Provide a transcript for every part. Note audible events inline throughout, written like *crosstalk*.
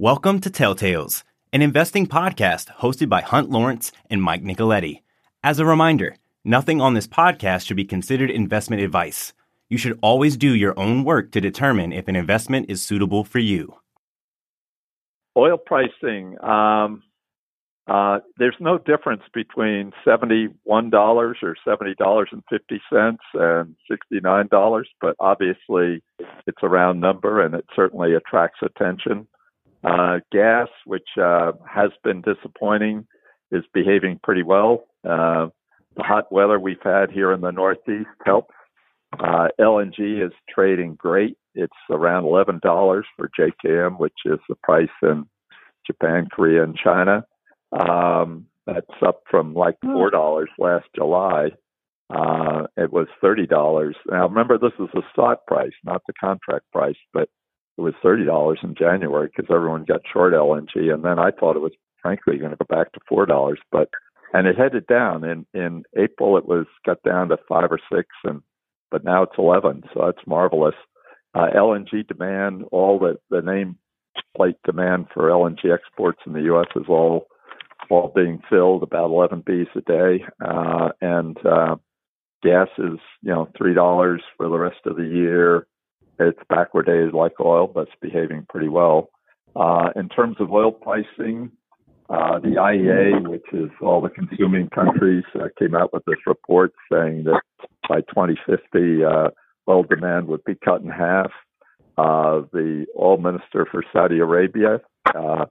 Welcome to Telltales, an investing podcast hosted by Hunt Lawrence and Mike Nicoletti. As a reminder, nothing on this podcast should be considered investment advice. You should always do your own work to determine if an investment is suitable for you. Oil pricing. Um, uh, there's no difference between $71 or $70.50 and $69, but obviously it's a round number and it certainly attracts attention. Uh, gas, which uh, has been disappointing, is behaving pretty well. Uh, the hot weather we've had here in the Northeast helps. Uh, LNG is trading great. It's around $11 for JKM, which is the price in Japan, Korea, and China. Um, that's up from like hmm. four dollars last July. Uh, it was thirty dollars. Now remember, this is the spot price, not the contract price, but it was thirty dollars in January because everyone got short LNG, and then I thought it was frankly going to go back to four dollars, but and it headed down. In in April, it was got down to five or six, and but now it's eleven, so that's marvelous. Uh, LNG demand, all the the name plate demand for LNG exports in the U.S. is all all being filled, about 11 Bs a day, uh, and uh, gas is you know three dollars for the rest of the year. It's backward backwardated like oil, but it's behaving pretty well. Uh, in terms of oil pricing, uh, the IEA, which is all the consuming countries, uh, came out with this report saying that by 2050, uh, oil demand would be cut in half. Uh, the oil minister for Saudi Arabia, uh,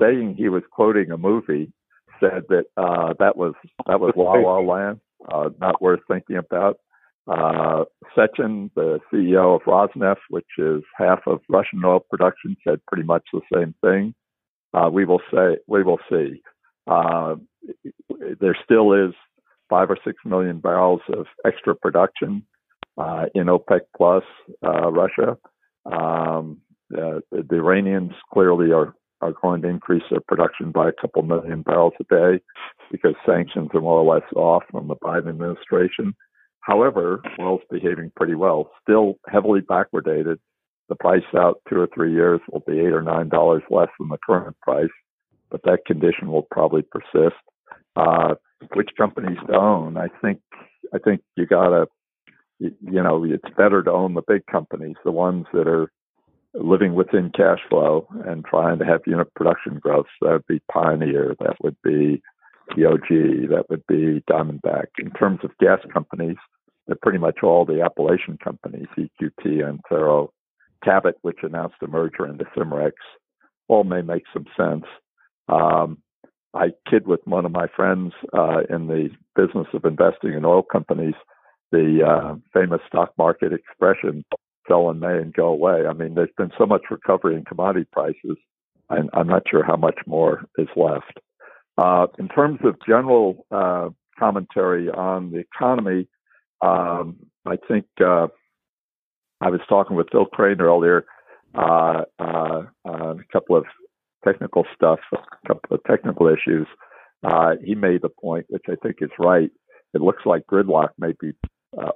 saying he was quoting a movie, said that uh, that was that was La La Land, uh, not worth thinking about. Uh, Sechin, the CEO of Rosneft, which is half of Russian oil production, said pretty much the same thing. Uh, we will say we will see. Uh, there still is five or six million barrels of extra production uh, in OPEC plus uh, Russia. Um, the Iranians clearly are are going to increase their production by a couple million barrels a day because sanctions are more or less off from the Biden administration. However, oil's behaving pretty well, still heavily backwardated. The price out two or three years will be eight or nine dollars less than the current price, but that condition will probably persist. Uh, which companies to own? I think I think you gotta you, know it's better to own the big companies, the ones that are living within cash flow and trying to have unit production growth. So that would be Pioneer, that would be EOG, that would be Diamondback. In terms of gas companies, pretty much all the Appalachian companies, EQT, Antero, Cabot, which announced a merger into Cimarex, all may make some sense. Um, I kid with one of my friends uh, in the business of investing in oil companies the uh, famous stock market expression, sell in May and go away. I mean, there's been so much recovery in commodity prices, and I'm not sure how much more is left. Uh, in terms of general uh, commentary on the economy, um, I think uh, I was talking with Phil Crane earlier. Uh, uh, a couple of technical stuff, a couple of technical issues. Uh, he made the point, which I think is right. It looks like gridlock may be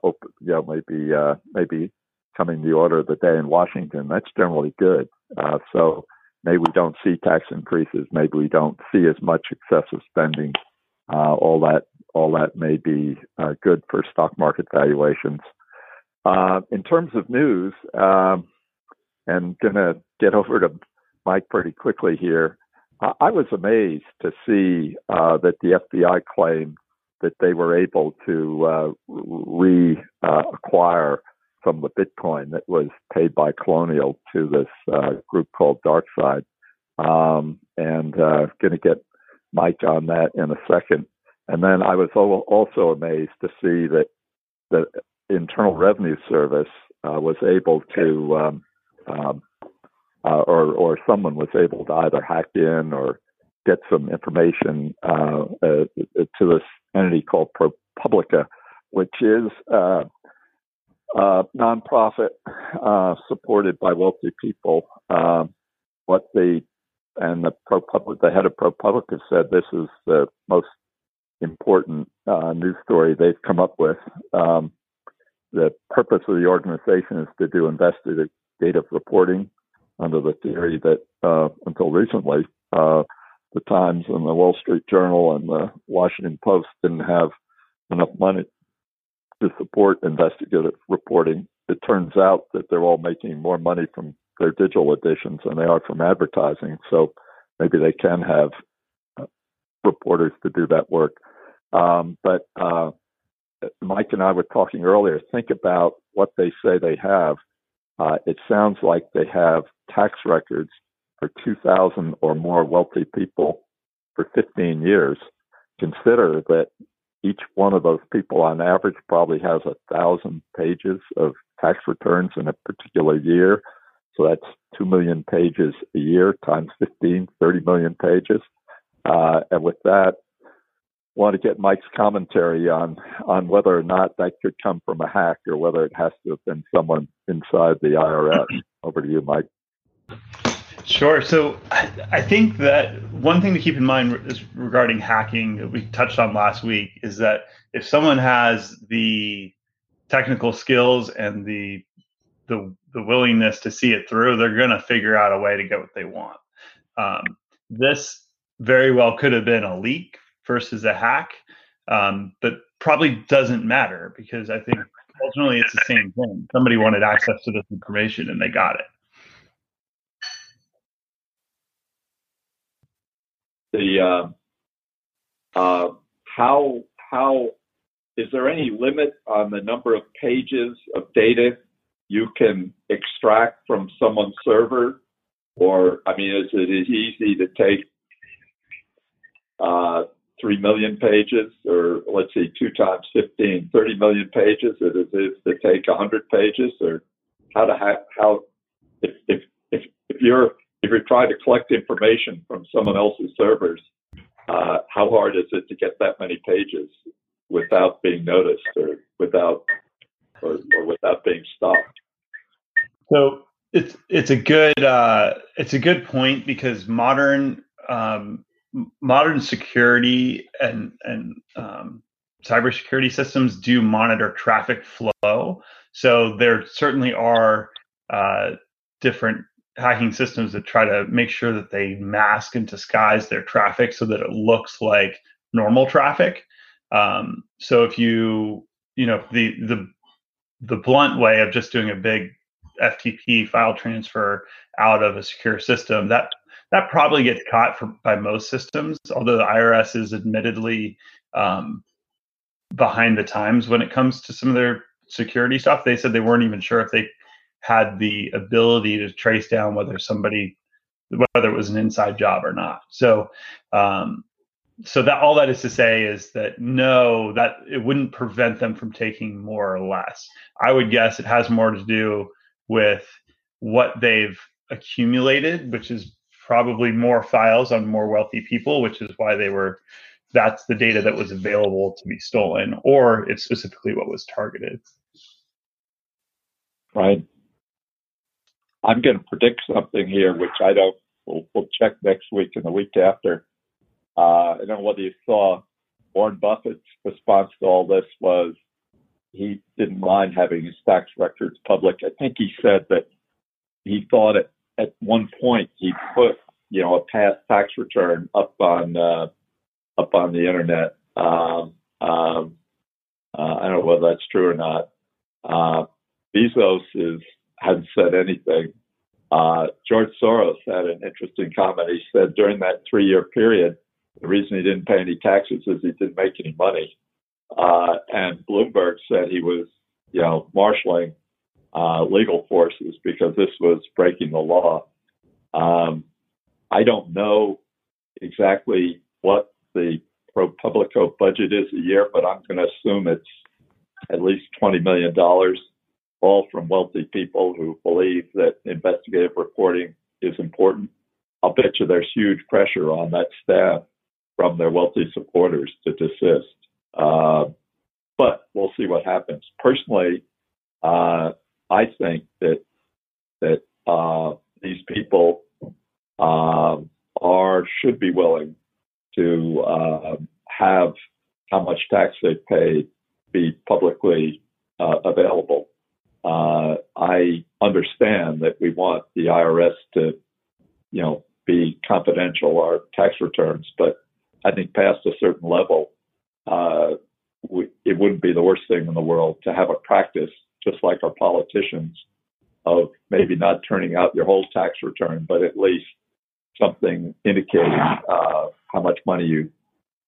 open, you know, maybe maybe coming the order of the day in Washington. That's generally good. Uh, so maybe we don't see tax increases. Maybe we don't see as much excessive spending. Uh, all that all that may be uh, good for stock market valuations. Uh, in terms of news, um, and going to get *laughs* over to Mike pretty quickly here. I was amazed to see uh, that the FBI claimed that they were able to uh, re-acquire from the Bitcoin that was paid by Colonial to this uh, group called DarkSide. Um, and uh, going to get Mike on that in a second. And then I was also amazed to see that the Internal Revenue Service uh, was able to, um, um, uh, or or someone was able to either hack in or get some information uh, uh to this entity called ProPublica, which is uh, uh, nonprofit uh, supported by wealthy people. Um, what the and the ProPublica, the head of ProPublica said this is the most important uh, news story they've come up with. Um, the purpose of the organization is to do investigative reporting under the theory that uh, until recently, uh, the Times and the Wall Street Journal and the Washington Post didn't have enough money to support investigative reporting. It turns out that they're all making more money from their digital editions than they are from advertising. So maybe they can have uh, reporters to do that work. Um, but uh, Mike and I were talking earlier. Think about what they say they have. Uh, it sounds like they have tax records for 2,000 or more wealthy people for 15 years. Consider that each one of those people on average probably has a thousand pages of tax returns in a particular year. So that's 2 million pages a year times 15, 30 million pages. Uh, and with that, want to get Mike's commentary on on whether or not that could come from a hack or whether it has to have been someone inside the IRS. *clears throat* Over to you, Mike. Sure. So I think that one thing to keep in mind is regarding hacking that we touched on last week is that if someone has the technical skills and the the, the willingness to see it through, they're going to figure out a way to get what they want. Um, this very well could have been a leak versus a hack, um, but probably doesn't matter because I think ultimately it's the same thing. Somebody wanted access to this information and they got it. The uh, uh, how how is there any limit on the number of pages of data you can extract from someone's server? Or, I mean, is it easy to take uh, 3 million pages, or let's see, 2 times 15, 30 million pages, it is to take 100 pages? Or how to ha- how if, if, if, if you're if you're trying to collect information from someone else's servers, uh, how hard is it to get that many pages without being noticed or without or, or without being stopped? So it's it's a good uh, it's a good point because modern um, modern security and and um, cybersecurity systems do monitor traffic flow. So there certainly are uh, different hacking systems that try to make sure that they mask and disguise their traffic so that it looks like normal traffic. Um, so if you you know the the the blunt way of just doing a big FTP file transfer out of a secure system, that that probably gets caught for, by most systems. Although the IRS is admittedly um, behind the times when it comes to some of their security stuff. They said they weren't even sure if they had the ability to trace down whether somebody whether it was an inside job or not. So um, so that all that is to say is that no, that it wouldn't prevent them from taking more or less. I would guess it has more to do with what they've accumulated, which is probably more files on more wealthy people, which is why they were that's the data that was available to be stolen, or it's specifically what was targeted. Right. I'm going to predict something here, which I don't. We'll, we'll check next week and the week after. Uh, I don't know whether you saw Warren Buffett's response to all this was he didn't mind having his tax records public. I think he said that he thought at, at one point he put you know a past tax return up on uh, up on the internet. Um, um, uh, I don't know whether that's true or not. Uh, Bezos is hasn't said anything. Uh, George Soros had an interesting comment. He said during that three-year period, the reason he didn't pay any taxes is he didn't make any money. Uh, and Bloomberg said he was, you know, marshaling uh, legal forces because this was breaking the law. Um, I don't know exactly what the ProPublica budget is a year, but I'm going to assume it's at least $20 million, all from wealthy people who believe that investigative reporting is important. I'll bet you there's huge pressure on that staff from their wealthy supporters to desist. Uh, but we'll see what happens. Personally, uh, I think that that uh, these people um, are should be willing to uh, have how much tax they pay be publicly uh, available. Uh, I understand that we want the IRS to, you know, be confidential our tax returns, but I think past a certain level, uh, we, it wouldn't be the worst thing in the world to have a practice, just like our politicians, of maybe not turning out your whole tax return, but at least something indicating uh, how much money you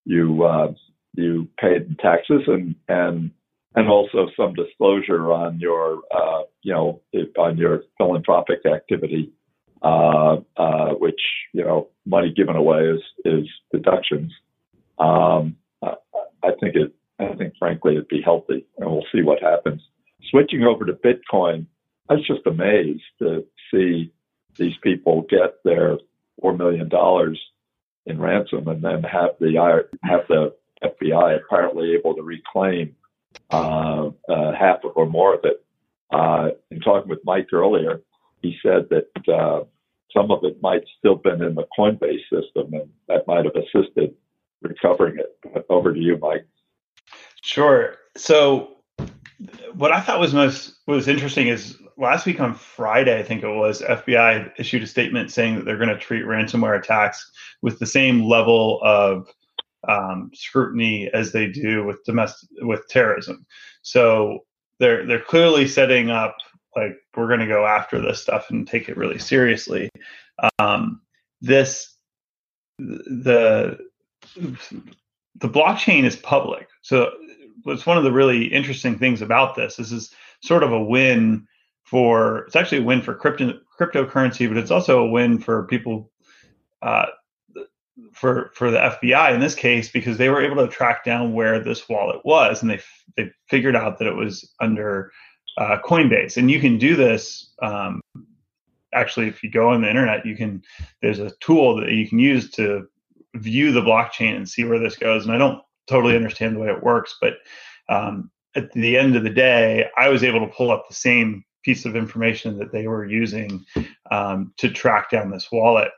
you uh, you paid in taxes and and and also some disclosure on your uh, you know on your philanthropic activity, uh, uh, which you know money given away is is deductions. Um, I think it I think frankly it'd be healthy, and we'll see what happens. Switching over to Bitcoin, I was just amazed to see these people get their four million dollars in ransom, and then have the have the FBI apparently able to reclaim uh, uh, half or more of it. Uh, in talking with Mike earlier, he said that uh, some of it might still been in the Coinbase system, and that might have assisted recovering it. Over to you, Mike. Sure. So, what I thought was most was interesting is last week on Friday, I think it was, FBI issued a statement saying that they're going to treat ransomware attacks with the same level of um, scrutiny as they do with domestic with terrorism. So they're they're clearly setting up like we're going to go after this stuff and take it really seriously. Um, this the the blockchain is public, so what's one of the really interesting things about this. This is sort of a win for it's actually a win for crypto cryptocurrency, but it's also a win for people uh, for for the FBI in this case because they were able to track down where this wallet was, and they they figured out that it was under uh, Coinbase. And you can do this. Um, actually, if you go on the internet, you can. There's a tool that you can use to view the blockchain and see where this goes. And I don't totally understand the way it works, but um, at the end of the day, I was able to pull up the same piece of information that they were using um, to track down this wallet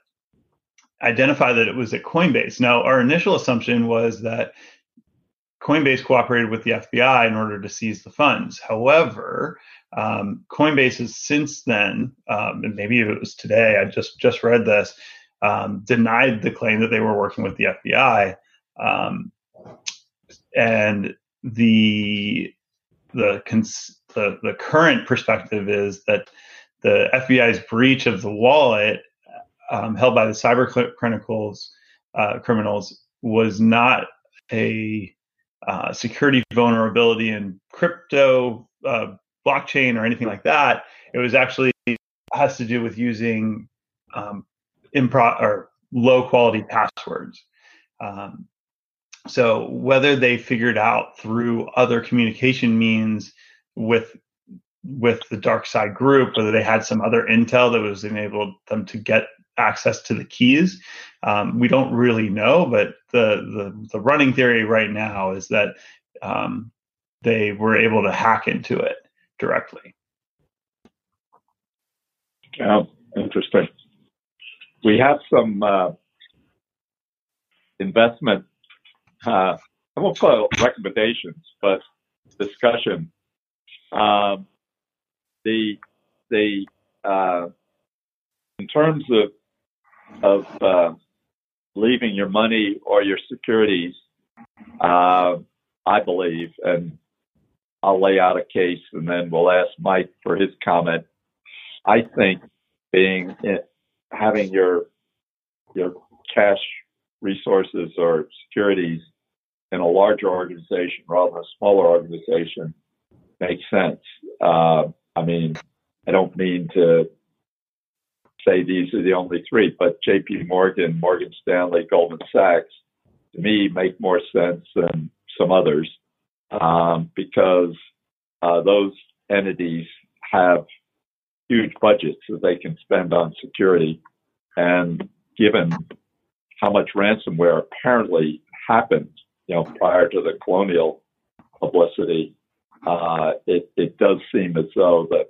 identify that it was at Coinbase. Now, our initial assumption was that Coinbase cooperated with the FBI in order to seize the funds. However, um, Coinbase has since then, um, and maybe it was today, I just just read this, um, denied the claim that they were working with the FBI, um, and the the, cons- the the current perspective is that the FBI's breach of the wallet um, held by the cyber criminals, uh, criminals was not a uh, security vulnerability in crypto, uh, blockchain, or anything like that. It was actually has to do with using um, impro- or low quality passwords. Um, so whether they figured out through other communication means with with the DarkSide group, whether they had some other intel that was enabled them to get access to the keys. Um, we don't really know, but the, the, the running theory right now is that um, they were able to hack into it directly. Yeah, interesting. We have some uh, investment. Uh, I won't call it recommendations, but discussion. Um, the the uh, in terms of of uh, leaving your money or your securities, uh, I believe, and I'll lay out a case and then we'll ask Mike for his comment. I think being having your your cash resources or securities in a larger organization rather than a smaller organization makes sense. Uh, I mean, I don't mean to say these are the only three, but JP Morgan, Morgan Stanley, Goldman Sachs, to me, make more sense than some others um, because uh, those entities have huge budgets that they can spend on security. And given how much ransomware apparently happened, you know, prior to the colonial publicity, uh, it, it does seem as though that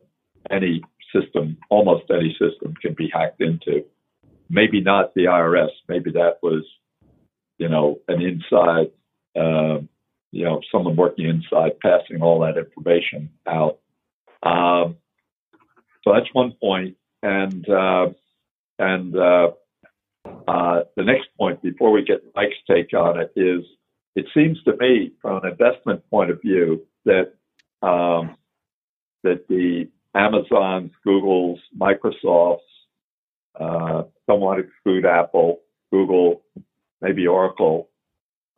any system, almost any system can be hacked into. Maybe not the IRS. Maybe that was, you know, an inside, uh, you know, someone working inside passing all that information out. Um, so that's one point. And uh, and uh, uh, the next point before we get Mike's take on it is, it seems to me from an investment point of view that um, that the Amazons, Googles, Microsofts, uh, somewhat exclude Apple, Google, maybe Oracle,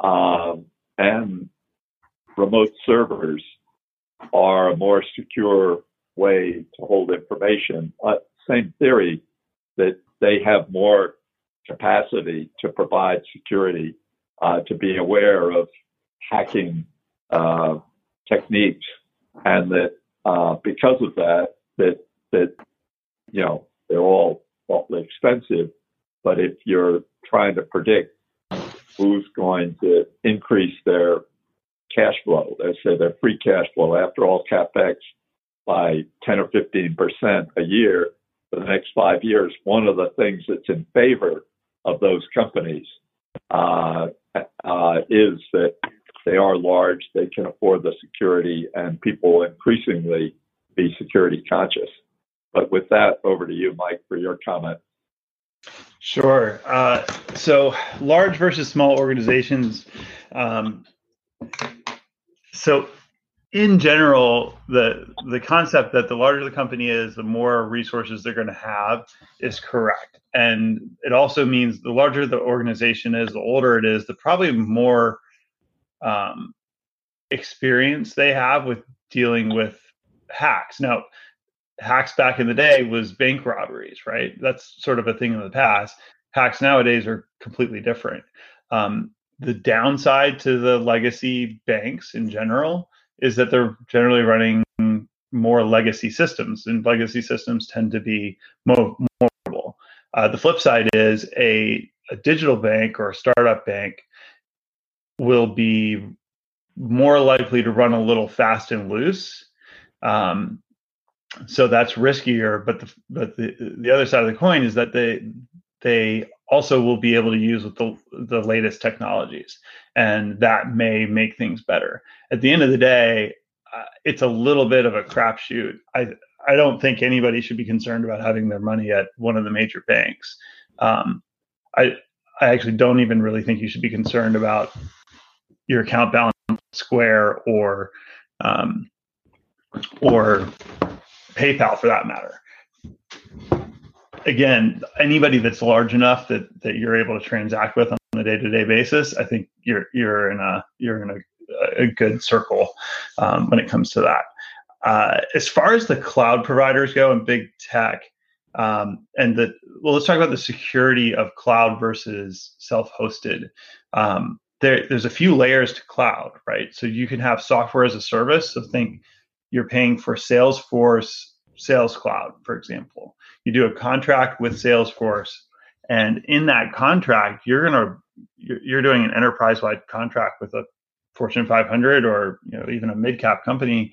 um, and remote servers are a more secure way to hold information. Uh, same theory that they have more capacity to provide security, uh, to be aware of hacking uh, techniques, and that uh, because of that, that that you know they're all awfully expensive. But if you're trying to predict who's going to increase their cash flow, let's say their free cash flow after all capex by 10 or 15 percent a year for the next five years, one of the things that's in favor of those companies uh, uh, is that they are large, they can afford the security, and people increasingly be security conscious. But with that, over to you, Mike, for your comment. Sure. Uh, so, large versus small organizations. Um, so, in general, the the concept that the larger the company is, the more resources they're going to have is correct, and it also means the larger the organization is, the older it is, the probably more um, experience they have with dealing with hacks. Now, hacks back in the day was bank robberies, right? That's sort of a thing in the past. Hacks nowadays are completely different. Um, the downside to the legacy banks in general is that they're generally running more legacy systems, and legacy systems tend to be more mortal. Uh, the flip side is a, a digital bank or a startup bank will be more likely to run a little fast and loose. Um, so that's riskier. But the but the the other side of the coin is that they they also will be able to use with the the latest technologies, and that may make things better. At the end of the day, uh, it's a little bit of a crapshoot. I I don't think anybody should be concerned about having their money at one of the major banks. Um, I I actually don't even really think you should be concerned about your account balance Square or um, or PayPal for that matter. Again, anybody that's large enough that that you're able to transact with on a day-to-day basis, I think you're you're in a you're in a, a good circle um, when it comes to that. Uh, as far as the cloud providers go and big tech, um, and the well, let's talk about the security of cloud versus self-hosted. Um, there, there's a few layers to cloud, right? So you can have software as a service. So think you're paying for Salesforce Sales Cloud, for example. You do a contract with Salesforce, and in that contract, you're gonna you're doing an enterprise-wide contract with a Fortune 500 or you know even a mid-cap company.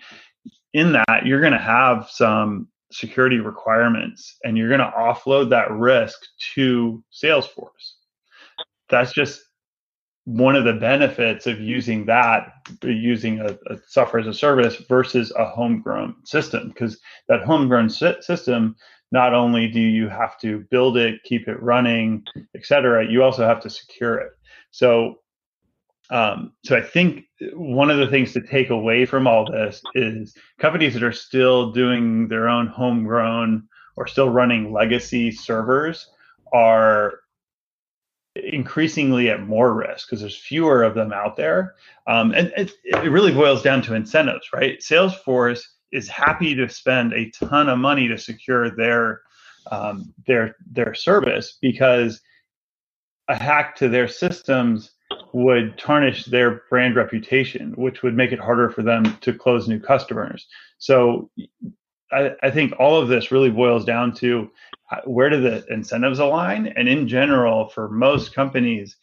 In that, you're to have some security requirements, and you're to offload that risk to Salesforce. That's just one of the benefits of using that using a, a, software as a service versus a homegrown system because that homegrown system not only do you have to build it keep it running et cetera you also have to secure it. So um, so i think one of the things to take away from all this is companies that are still doing their own homegrown or still running legacy servers are increasingly at more risk because there's fewer of them out there. Um, and it, it really boils down to incentives, right? Salesforce is happy to spend a ton of money to secure their um, their their service because a hack to their systems would tarnish their brand reputation, which would make it harder for them to close new customers. So I, I think all of this really boils down to where do the incentives align? And in general, for most companies,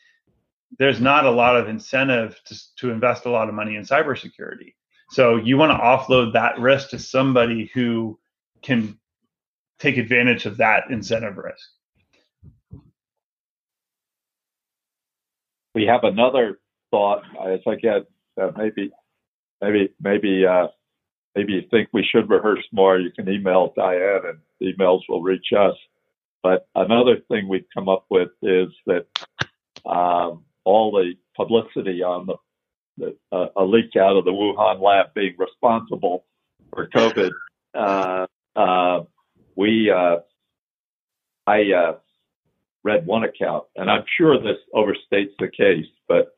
there's not a lot of incentive to, to invest a lot of money in cybersecurity. So you want to offload that risk to somebody who can take advantage of that incentive risk. We have another thought. As I get uh, maybe, maybe, maybe, uh, maybe you think we should rehearse more. You can email Diane and emails will reach us. But another thing we've come up with is that um, all the publicity on the, the uh, a leak out of the Wuhan lab being responsible for COVID. Uh, uh, we, uh, I uh, read one account, and I'm sure this overstates the case, but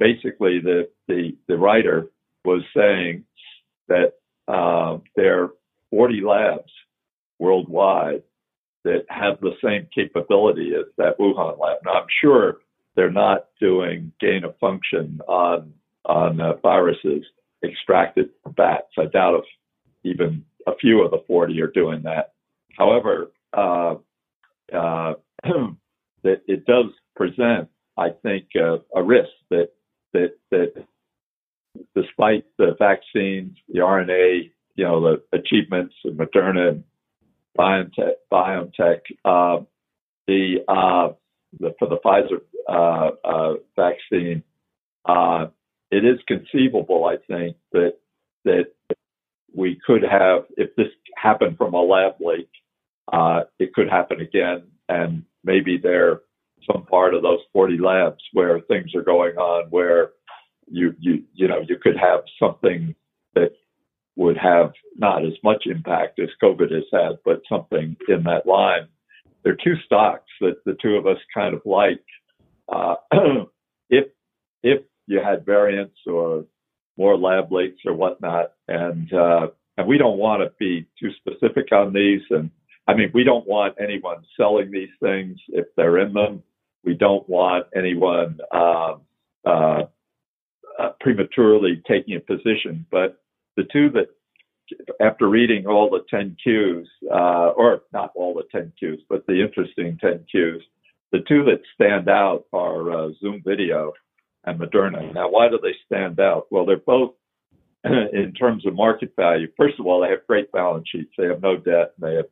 basically the the, the writer was saying that uh, there are 40 labs worldwide that have the same capability as that Wuhan lab. Now, I'm sure they're not doing gain of function on on uh, viruses extracted from bats. I doubt if even a few of the 40 are doing that. However, uh, uh, *clears throat* that it does present, I think, uh, a risk that that that despite the vaccines, the RNA, you know, the achievements of Moderna and BioNTech, BioNTech uh, the, uh, the, for the Pfizer uh, uh vaccine, uh, it is conceivable, I think, that that we could have, if this happened from a lab leak, it could happen again, and maybe there some part of those 40 labs where things are going on where you you you know you could have something that would have not as much impact as COVID has had, but something in that line. There are two stocks that the two of us kind of like. Uh, *clears throat* if if you had variants or more lab leaks or whatnot, and uh, and we don't want to be too specific on these. And I mean, we don't want anyone selling these things if they're in them. We don't want anyone um, uh, uh, prematurely taking a position. But the two that, after reading all the 10 Qs, uh, or not all the 10 Qs, but the interesting 10 Qs, the two that stand out are uh, Zoom Video and Moderna. Now, why do they stand out? Well, they're both *clears throat* in terms of market value. First of all, they have great balance sheets. They have no debt. And they have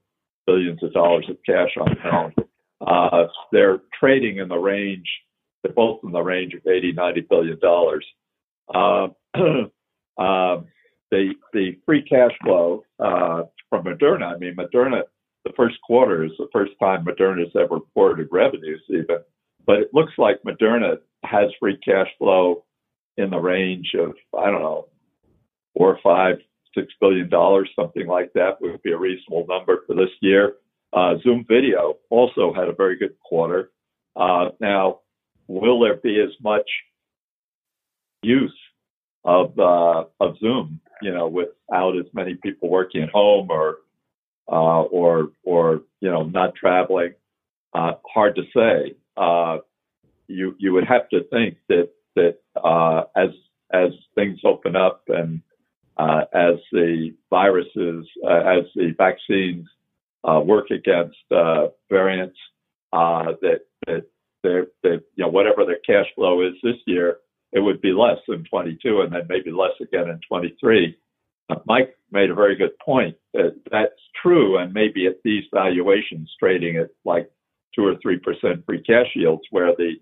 billions of dollars of cash on hand. Uh, they're trading in the range. They're both in the range of 80, 90 billion dollars. Uh, *clears throat* uh, the the free cash flow uh, from Moderna. I mean, Moderna. The first quarter is the first time Moderna has ever reported revenues, even. But it looks like Moderna has free cash flow in the range of I don't know four or five, six billion dollars, something like that would be a reasonable number for this year. Uh, Zoom Video also had a very good quarter. Uh, now, will there be as much use of uh, of Zoom, you know, without as many people working at home or uh, or or you know not traveling. Uh, hard to say. Uh, you you would have to think that that uh, as as things open up and uh, as the viruses, as the vaccines work against variants, that that that you know whatever their cash flow is this year it would be less in 22 and then maybe less again in 23. Uh, Mike made a very good point that that's true, and maybe at these valuations trading at like two or three percent free cash yields, where the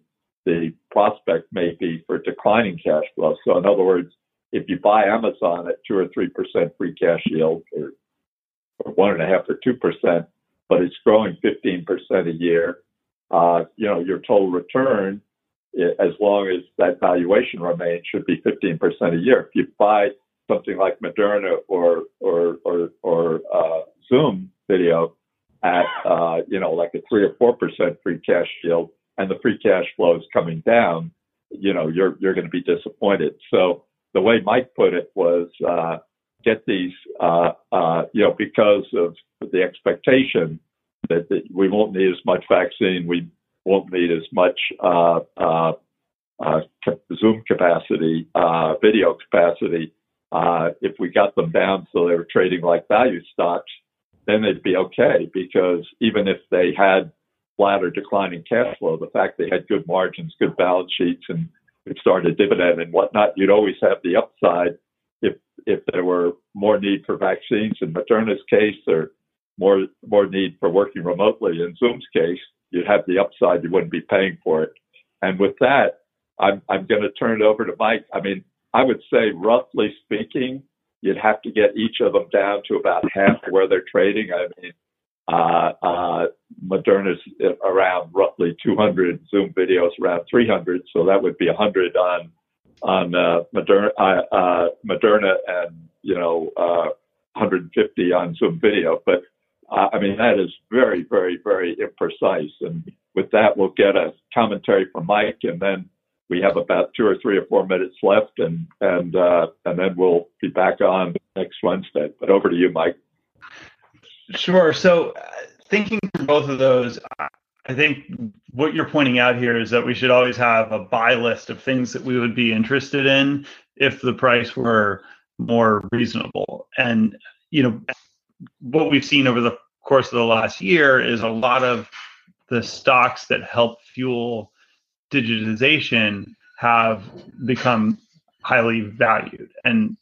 the prospect may be for declining cash flow. So, in other words, if you buy Amazon at two or three percent free cash yield, or, or one and a half or two percent, but it's growing 15 percent a year, uh, you know your total return as long as that valuation remains, should be 15% a year. If you buy something like Moderna or or or, or uh, Zoom video at uh, you know like a three or four percent free cash yield, and the free cash flow is coming down, you know you're you're going to be disappointed. So the way Mike put it was uh, get these uh, uh, you know because of the expectation that, that we won't need as much vaccine, we won't need as much uh, uh, uh, Zoom capacity, uh, video capacity. Uh, if we got them down so they were trading like value stocks, then they'd be okay because even if they had flat or declining cash flow, the fact they had good margins, good balance sheets, and could start a dividend and whatnot, you'd always have the upside if if there were more need for vaccines in Moderna's case or more more need for working remotely in Zoom's case, you'd have the upside. You wouldn't be paying for it. And with that, I'm, I'm going to turn it over to Mike. I mean, I would say, roughly speaking, you'd have to get each of them down to about half where they're trading. I mean, Uh, uh, Moderna's around roughly 200, Zoom videos around 300, so that would be 100 on on uh, Moderna, uh, uh, Moderna, and you know 150 on Zoom video. But I mean that is very, very, very imprecise. And with that, we'll get a commentary from Mike, and then we have about two or three or four minutes left, and and and then we'll be back on next Wednesday. But over to you, Mike. Sure. So, uh, thinking through both of those, I think what you're pointing out here is that we should always have a buy list of things that we would be interested in if the price were more reasonable. And, you know, what we've seen over the course of the last year is a lot of the stocks that help fuel digitization have become highly valued. And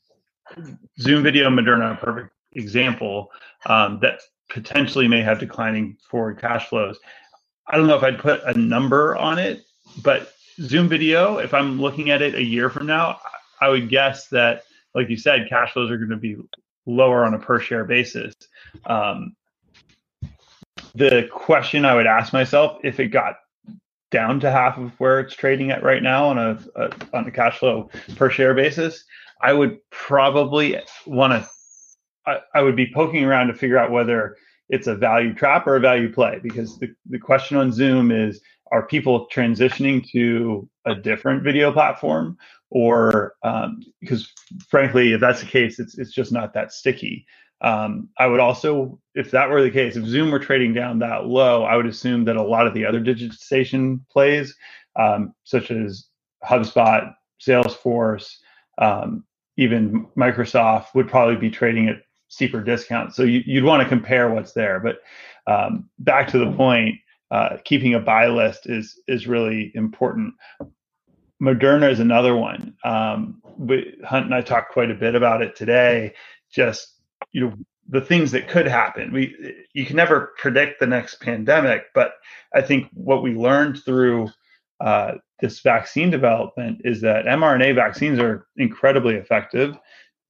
Zoom Video Moderna, a perfect example um, that potentially may have declining forward cash flows. I don't know if I'd put a number on it, but Zoom video, if I'm looking at it a year from now, I would guess that, like you said, cash flows are going to be lower on a per share basis. Um, the question I would ask myself if it got down to half of where it's trading at right now on a, a on a cash flow per share basis, I would probably want to I, I would be poking around to figure out whether it's a value trap or a value play? Because the, the question on Zoom is are people transitioning to a different video platform? Or um, because frankly if that's the case it's, it's just not that sticky. Um, i would also if that were the case if zoom were trading down that low i would assume that a lot of the other digitization plays um, such as hubspot salesforce um, even microsoft would probably be trading at steeper discounts. So you, would want to compare what's there. But um, back to the point, uh, keeping a buy list is is really important. Moderna is another one. Um, we, Hunt and I talked quite a bit about it today. Just you know the things that could happen. We you can never predict the next pandemic, but I think what we learned through uh, this vaccine development is that mRNA vaccines are incredibly effective.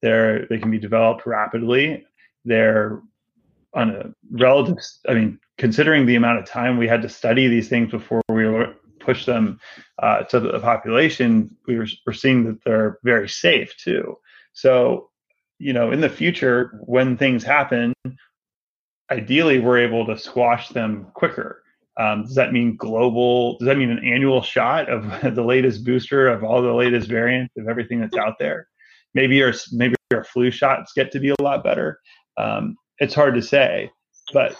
They're they can be developed rapidly. They're on a relative. I mean, considering the amount of time we had to study these things before we were push them uh, to the population, we were, we're seeing that they're very safe too. So, you know, in the future, when things happen, ideally we're able to squash them quicker. Um, does that mean global? Does that mean an annual shot of *laughs* the latest booster of all the latest variants of everything that's out there? Maybe our maybe our flu shots get to be a lot better. Um, it's hard to say, but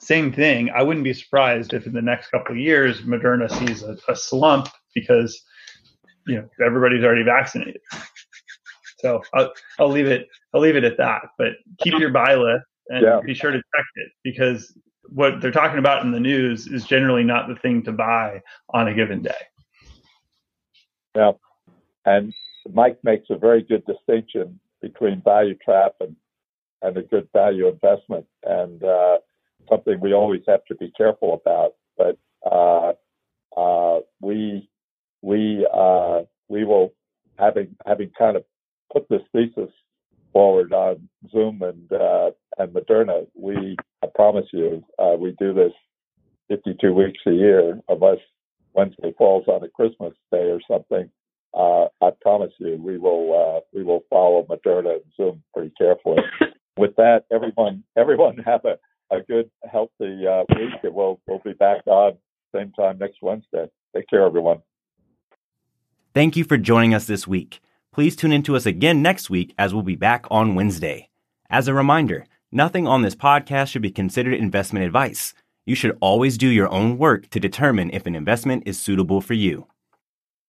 same thing. I wouldn't be surprised if in the next couple of years Moderna sees a, a slump because you know everybody's already vaccinated. So I'll, I'll leave it. I'll leave it at that. But keep your buy list and yeah. be sure to check it because what they're talking about in the news is generally not the thing to buy on a given day. Yeah, and Mike makes a very good distinction between value trap and and a good value investment, and uh, something we always have to be careful about. But uh, uh, we we uh, we will having having kind of put this thesis forward on Zoom and uh, and Moderna. We I promise you, uh, we do this 52 weeks a year, unless Wednesday falls on a Christmas day or something uh, I promise you, we will uh, we will follow Moderna and Zoom pretty carefully. *laughs* With that, everyone everyone have a, a good healthy uh, week, and we'll we'll be back on same time next Wednesday. Take care, everyone. Thank you for joining us this week. Please tune in to us again next week as we'll be back on Wednesday. As a reminder, nothing on this podcast should be considered investment advice. You should always do your own work to determine if an investment is suitable for you.